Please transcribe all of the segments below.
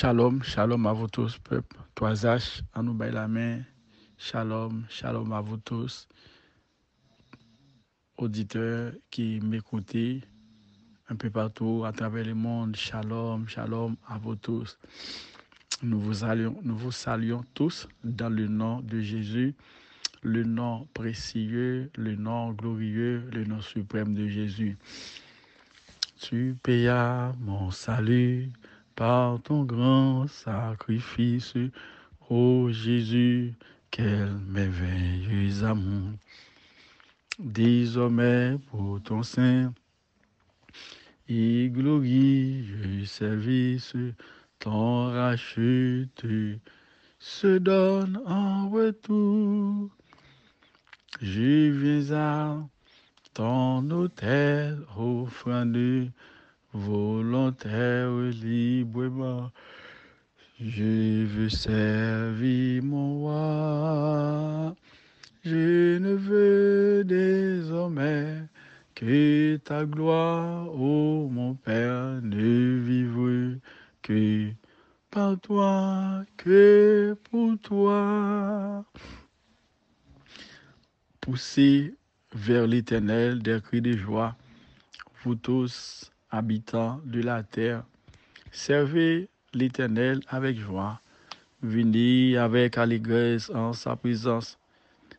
Shalom, shalom à vous tous, peuple. Toi, Zach, à nous la main. Shalom, shalom à vous tous. Auditeurs qui m'écoutent un peu partout à travers le monde. Shalom, shalom à vous tous. Nous vous saluons, nous vous saluons tous dans le nom de Jésus, le nom précieux, le nom glorieux, le nom suprême de Jésus. Tu payas mon salut par ton grand sacrifice. Ô Jésus, quel merveilleux amour. Désormais, pour ton saint et glorieux service, ton racheté se donne en retour. Je viens à ton hôtel offrande volontaire librement. Je veux servir mon roi. Je ne veux désormais que ta gloire, ô mon Père, ne vivre que par toi, que pour toi. Poussez vers l'éternel des cris de joie, vous tous, habitants de la terre. Servez l'Éternel avec joie. Venez avec allégresse en sa présence.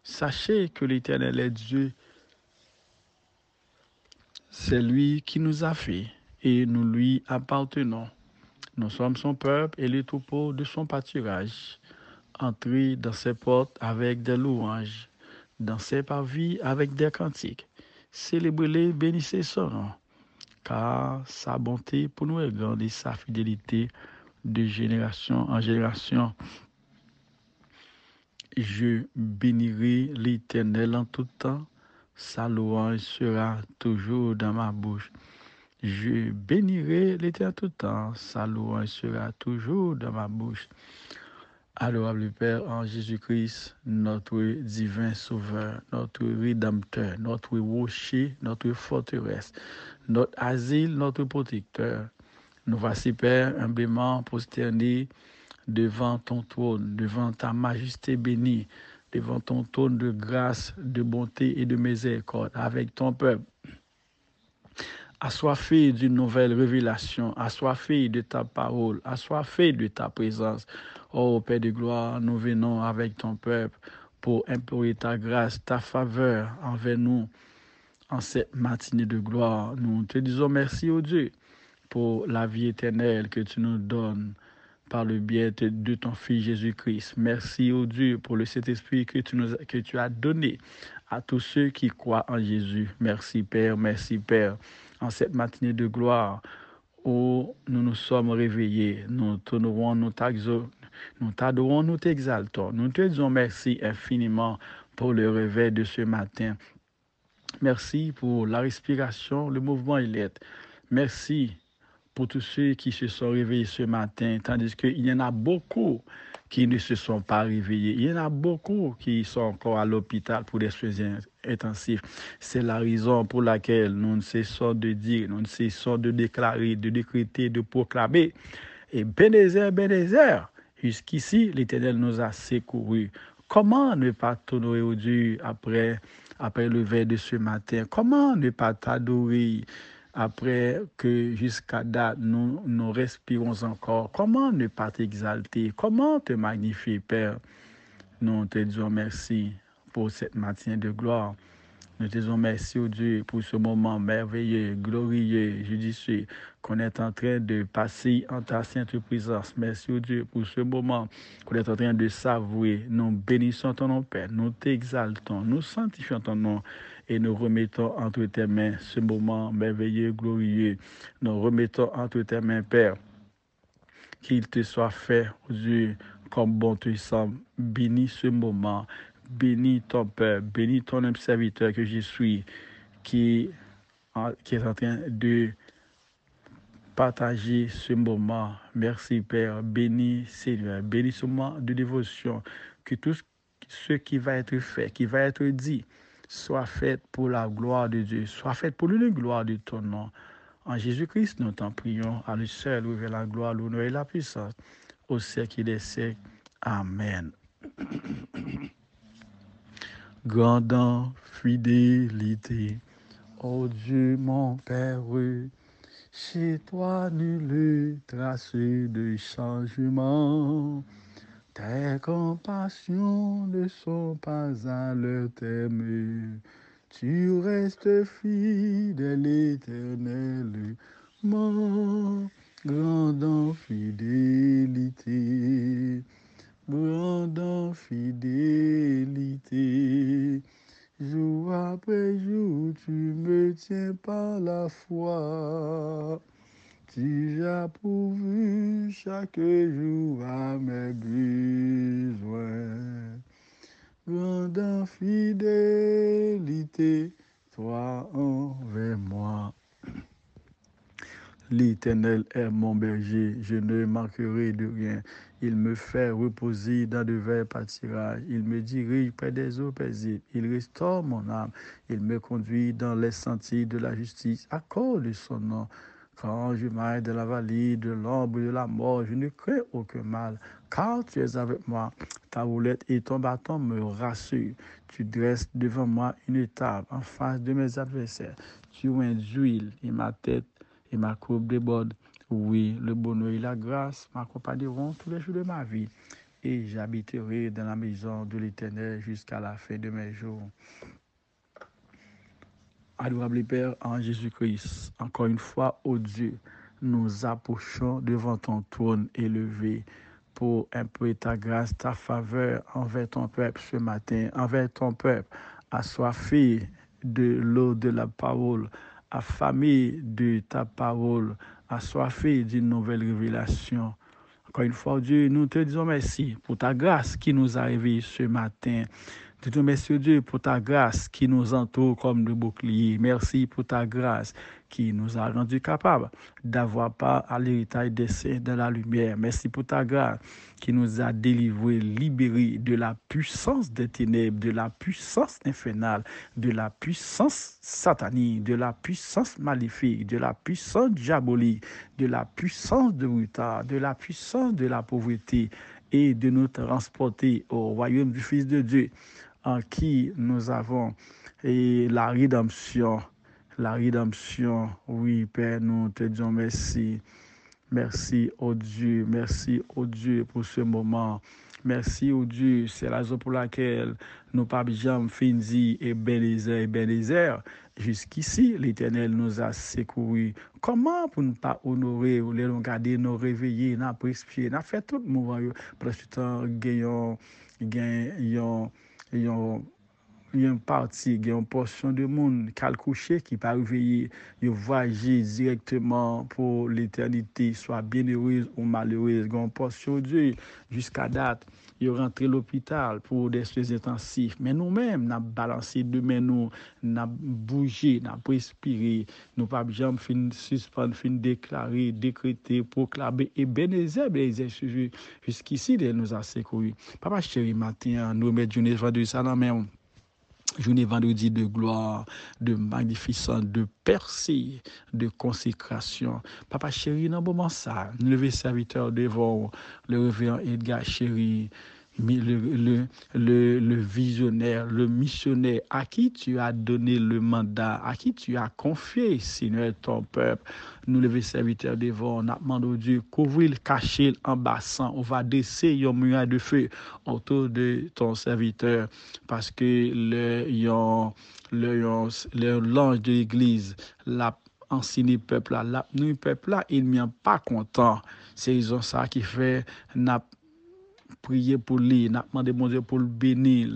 Sachez que l'Éternel est Dieu. C'est lui qui nous a fait et nous lui appartenons. Nous sommes son peuple et les troupeaux de son pâturage. Entrez dans ses portes avec des louanges, dans ses parvis avec des cantiques. Célébrez-les, bénissez son nom car sa bonté pour nous est grande et sa fidélité de génération en génération. Je bénirai l'Éternel en tout temps, sa louange sera toujours dans ma bouche. Je bénirai l'Éternel en tout temps, sa louange sera toujours dans ma bouche. Adorable Père en Jésus-Christ, notre divin Sauveur, notre Rédempteur, notre rocher, notre forteresse, notre asile, notre protecteur. Nous voici, Père, humblement prosternés devant ton trône, devant ta majesté bénie, devant ton trône de grâce, de bonté et de miséricorde, avec ton peuple assoiffé d'une nouvelle révélation, assoiffé de ta parole, assoiffé de ta présence. Oh Père de gloire, nous venons avec ton peuple pour implorer ta grâce, ta faveur envers nous en cette matinée de gloire. Nous te disons merci, au Dieu, pour la vie éternelle que tu nous donnes par le biais de ton Fils Jésus-Christ. Merci, au Dieu, pour le Saint-Esprit que tu, nous, que tu as donné à tous ceux qui croient en Jésus. Merci, Père, merci, Père en cette matinée de gloire où nous nous sommes réveillés. Nous tournerons, nous t'adorons, nous t'exaltons. Nous te disons merci infiniment pour le réveil de ce matin. Merci pour la respiration, le mouvement et l'être. Merci pour tous ceux qui se sont réveillés ce matin, tandis qu'il y en a beaucoup qui ne se sont pas réveillés. Il y en a beaucoup qui sont encore à l'hôpital pour des soins intensifs. C'est la raison pour laquelle nous ne cessons de dire, nous ne cessons de déclarer, de décréter, de proclamer. Et Bénézer, Bénézer, jusqu'ici, l'Éternel nous a secourus. Comment ne pas t'honorer au Dieu après, après le verre de ce matin? Comment ne pas t'adorer? après que jusqu'à date nous, nous respirons encore, comment ne pas t'exalter, comment te magnifier, Père? Nous te disons merci pour cette matinée de gloire. Nous disons merci au Dieu pour ce moment merveilleux, glorieux, judicieux qu'on est en train de passer en ta sainte présence. Merci au Dieu pour ce moment qu'on est en train de savourer. Nous bénissons ton nom, Père. Nous t'exaltons. Nous sanctifions ton nom et nous remettons entre tes mains ce moment merveilleux, glorieux. Nous remettons entre tes mains, Père, qu'il te soit fait, Dieu, comme bon te semble. Bénis ce moment. Bénis ton Père, bénis ton serviteur que je suis, qui, est en train de partager ce moment. Merci Père, bénis Seigneur, bénis ce moment de dévotion, que tout ce qui va être fait, qui va être dit, soit fait pour la gloire de Dieu, soit fait pour la gloire de ton nom. En Jésus-Christ, nous t'en prions. À lui seul, ouvre la gloire, l'honneur et la puissance au siècle des siècles. Amen. Grande fidélité, ô Dieu mon Père, chez toi nul trace de changement. Tes compassions ne sont pas à leur terme. Tu restes fidèle éternellement, grande fidélité, grande fidélité. Jour après jour, tu me tiens par la foi. Tu as chaque jour à mes besoins grande fidélité, toi envers moi. L'Éternel est mon berger, je ne manquerai de rien. Il me fait reposer dans de verts pâtirages. Il me dirige près des eaux paisibles. Il restaure mon âme. Il me conduit dans les sentiers de la justice à cause de son nom. Quand je m'aille de la vallée de l'ombre de la mort, je ne crains aucun mal, car tu es avec moi. Ta roulette et ton bâton me rassurent. Tu dresses devant moi une table en face de mes adversaires. Tu oins d'huile et ma tête et ma coupe déborde. Oui, le bonheur et la grâce m'accompagneront tous les jours de ma vie, et j'habiterai dans la maison de l'Éternel jusqu'à la fin de mes jours. Adorable Père en Jésus-Christ, encore une fois, ô Dieu, nous approchons devant ton trône élevé pour imposer ta grâce, ta faveur envers ton peuple ce matin, envers ton peuple, assoiffé de l'eau de la parole, affamé de ta parole, assoiffé d'une nouvelle révélation. Encore une fois, Dieu, nous te disons merci pour ta grâce qui nous a réveillés ce matin. Je te remercie, Dieu, pour ta grâce qui nous entoure comme de bouclier. Merci pour ta grâce qui nous a rendus capables d'avoir part à l'héritage des saints de la lumière. Merci pour ta grâce qui nous a délivrés, libérés de la puissance des ténèbres, de la puissance infernale, de la puissance satanique, de la puissance maléfique, de la puissance diabolique, de la puissance de retard, de la puissance de la pauvreté et de nous transporter au royaume du Fils de Dieu en qui nous avons et la rédemption. La rédemption, oui, Père, nous te disons merci. Merci, oh Dieu, merci, oh Dieu, pour ce moment. Merci, oh Dieu, c'est la raison pour laquelle nous papes Jam, Finzi et Belizer et Belizer, jusqu'ici, l'Éternel nous a secourus. Comment pour ne pas honorer, ou les regarder, nous réveiller, nous prescrire, nous faire tout le mouvement, parce que gagnons, gagnons, yon, yon parti, gen yon porsyon de moun kal kouche ki pa reveye, yon voyaje direktman pou l'eternite, swa bienheurez ou malheurez, gen yon porsyon de, jiska dat, yo rentre l'hôpital pour des soins intensifs. Mais nous-mêmes, nous balancé demain, nous, nous bougé, nous respiré, nous pas jamais fin suspendre, fin déclarer, décréter, proclamer. Et Bénézé, Bénézé, jusqu'ici, il nous a secouru. Papa chéri, matin, nous mettons une journée, ça non, dans même. Journée vendredi de gloire, de magnificence, de percée, de consécration. Papa chéri, dans moment ça, levé serviteur devant le révérend Edgar chéri, le, le, le, visionnaire, le missionnaire, à qui tu as donné le mandat, à qui tu as confié, Seigneur, ton peuple. Nous, les serviteurs devant, on a demandé au Dieu, couvrir, cacher en bassin. On va descendre un mur de feu autour de ton serviteur parce que le, le, le, l'ange de l'église l'a peuple là, l'a peuple là, il n'y pas content. C'est ça qui fait, prier pour lui, n'a demandé mon Dieu pour le bénir,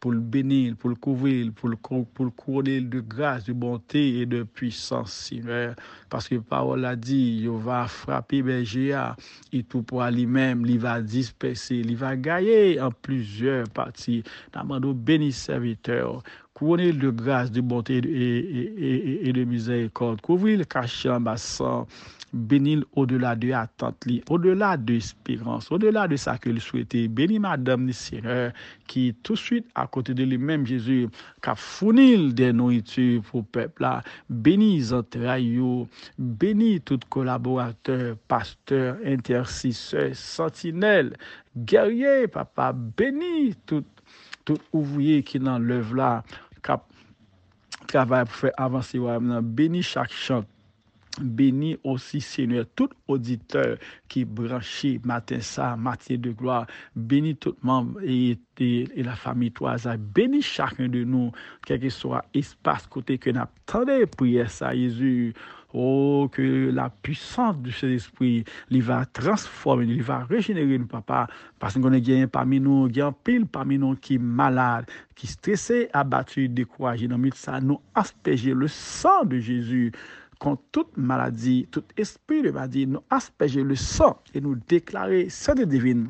pour le bénir, pour le couvrir, pour le, pour le couronner de grâce, de bonté et de puissance, Seigneur. Parce que parole a dit, il va frapper Bergéa, et tout pour lui-même, il va disperser, il va gagner en plusieurs parties. N'a demandé béni serviteur, couronner de grâce, de bonté et, et, et, et de miséricorde, couvrir le cachet en bassin. Benil au-delà de attente li, au-delà de espérance, au-delà de sa ke li souete. Benil madame ni sire ki tout suite a kote de li menm Jezu ka founil de nouitu pou pepla. Benil zantra yo, benil tout kolaborateur, pasteur, intersiseur, sentinel, gerye, papa, benil tout, tout ouvrier ki nan lev la, kap travay pou fe avansi wèm nan, benil chak chante. Bénis aussi, Seigneur, tout auditeur qui branché matin ça, matin de gloire. Bénis tout membre et, et, la famille Toisa. Bénis chacun de nous, quel que soit espace côté que nous attendons prière ça, Jésus. Oh, que la puissance du Saint-Esprit, il va transformer, il va régénérer nous, papa. Parce qu'on gagné parmi nous, il pile parmi nous qui est malade, qui est stressé, abattu, découragé. Dans ça, nous asperger le sang de Jésus contre toute maladie, tout esprit de maladie, nous asperger le sang et nous déclarer sainte divine.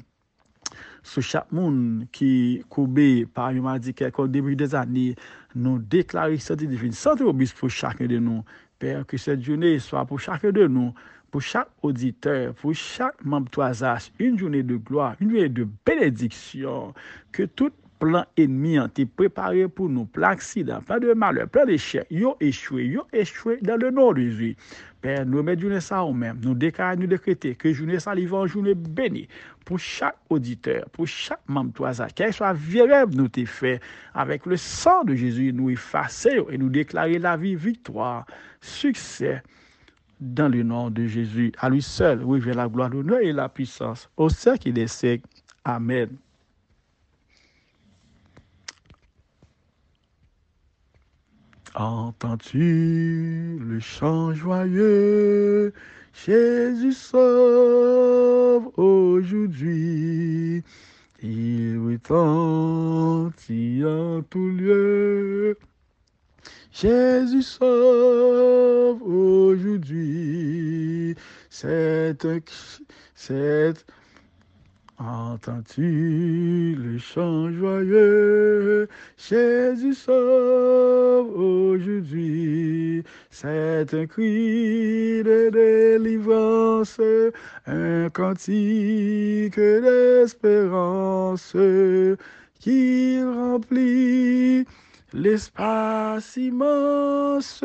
Sur chaque monde qui courbé par une maladie quelque au début des années, nous déclarer sainte divine, sainte obus pour chacun de nous. Père, que cette journée soit pour chacun de nous, pour chaque auditeur, pour chaque membre de une journée de gloire, une journée de bénédiction, que toute plan ennemi ont été préparé pour nous, plein d'accidents, plein de malheurs, plein d'échecs, ils ont échoué, ils ont échoué dans le nom de Jésus. Père, nous mettons ça au même, nous déclarons, nous décréter que journée ça, une journée bénie pour chaque auditeur, pour chaque membre de ça, qu'elle soit véritable nous t'ai fait, avec le sang de Jésus, nous effacer et nous déclarer la vie, victoire, succès, dans le nom de Jésus. À lui seul, oui, vers la gloire, l'honneur et la puissance. Au siècle des siècles. Amen. Entends-tu le chant joyeux? Jésus sauve aujourd'hui. Il retentit en tout lieu. Jésus sauve aujourd'hui. C'est un, c'est Entends-tu le chant joyeux? Jésus sauve aujourd'hui. C'est un cri de délivrance, un cantique d'espérance qui remplit l'espace immense.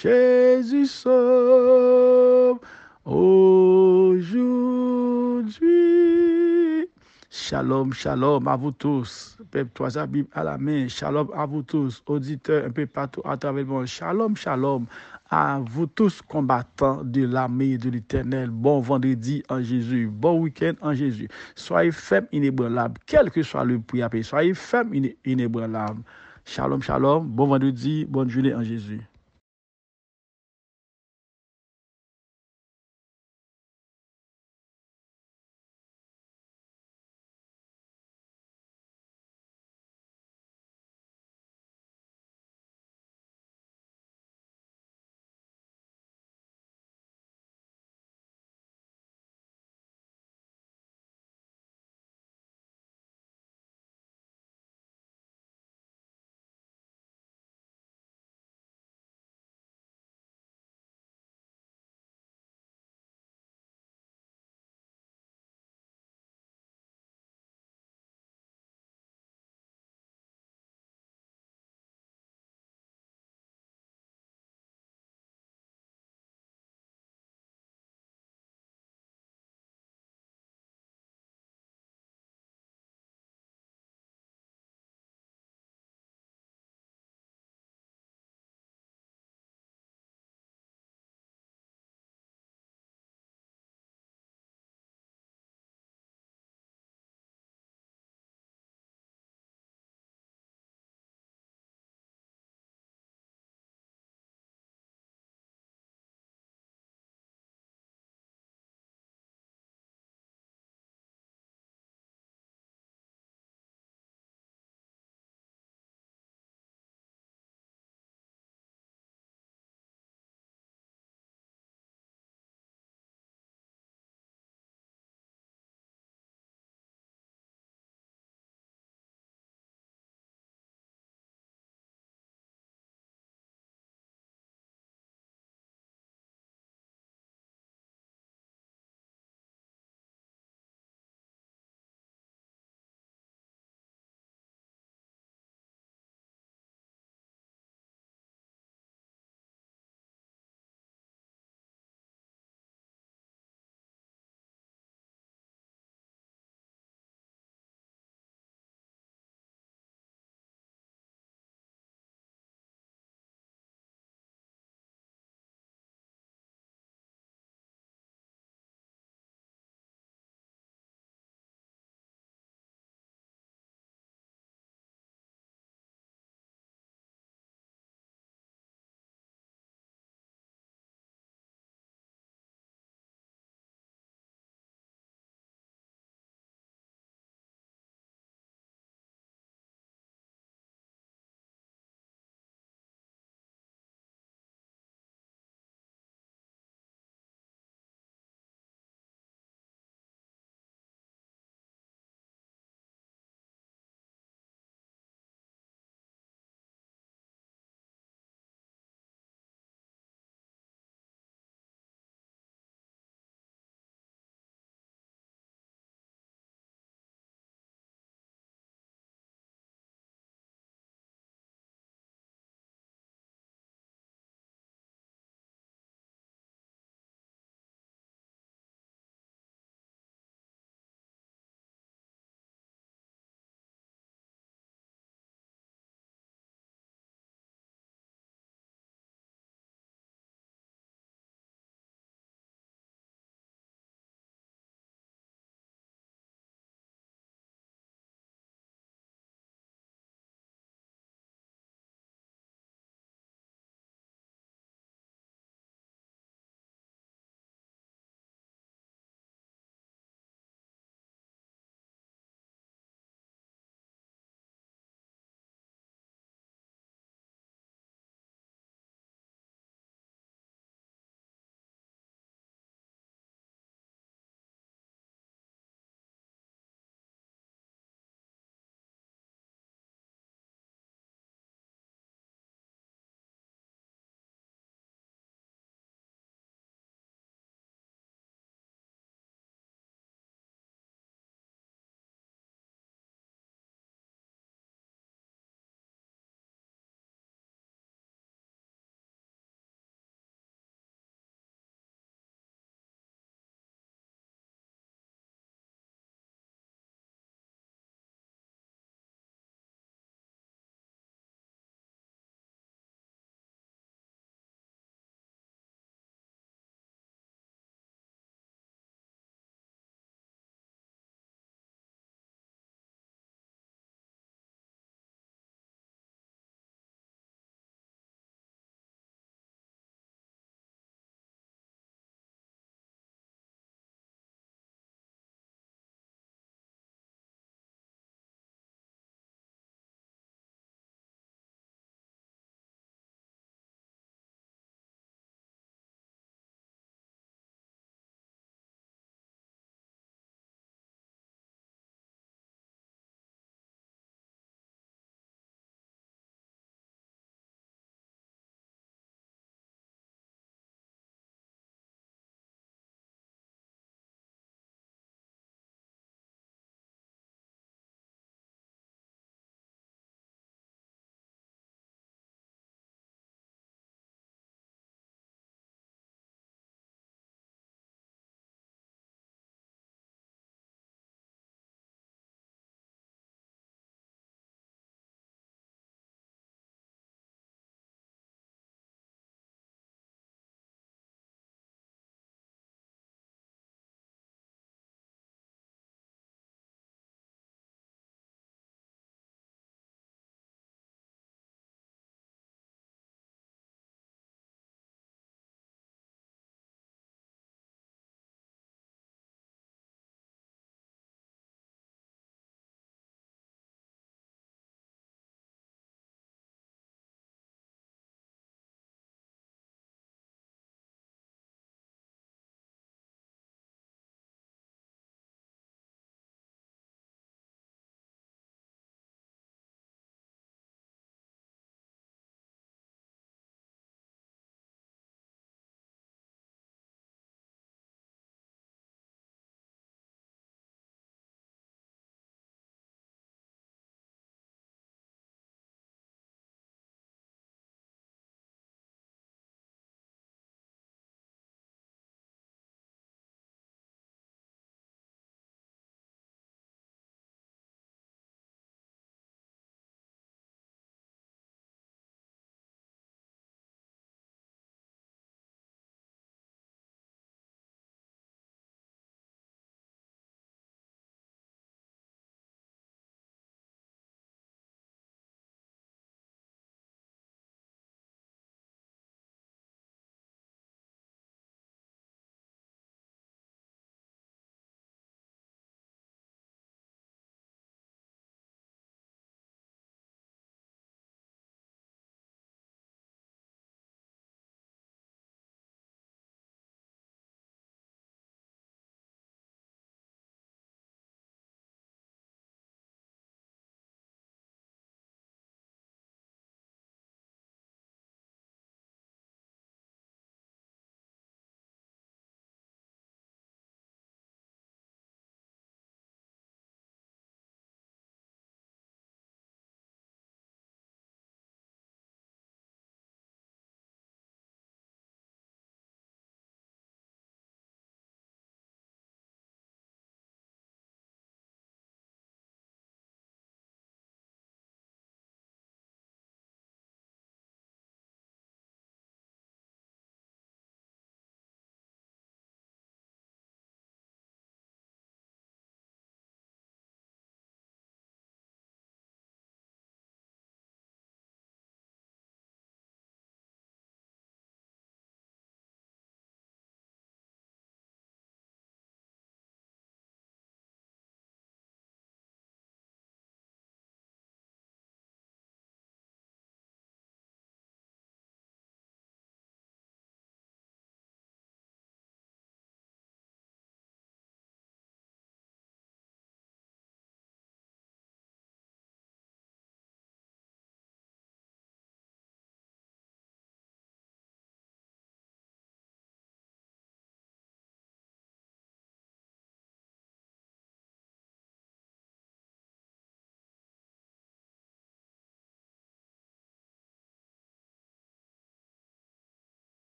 Jésus sauve aujourd'hui. Shalom, shalom à vous tous. Peuple Toisa Bible à la main. Shalom à vous tous, auditeurs un peu partout à travers le monde. Shalom, shalom à vous tous, combattants de l'armée de l'éternel. Bon vendredi en Jésus. Bon week-end en Jésus. Soyez fermes, inébranlables, quel que soit le prix à payer. Soyez fermes, inébranlables. Shalom, shalom. Bon vendredi, bonne journée en Jésus.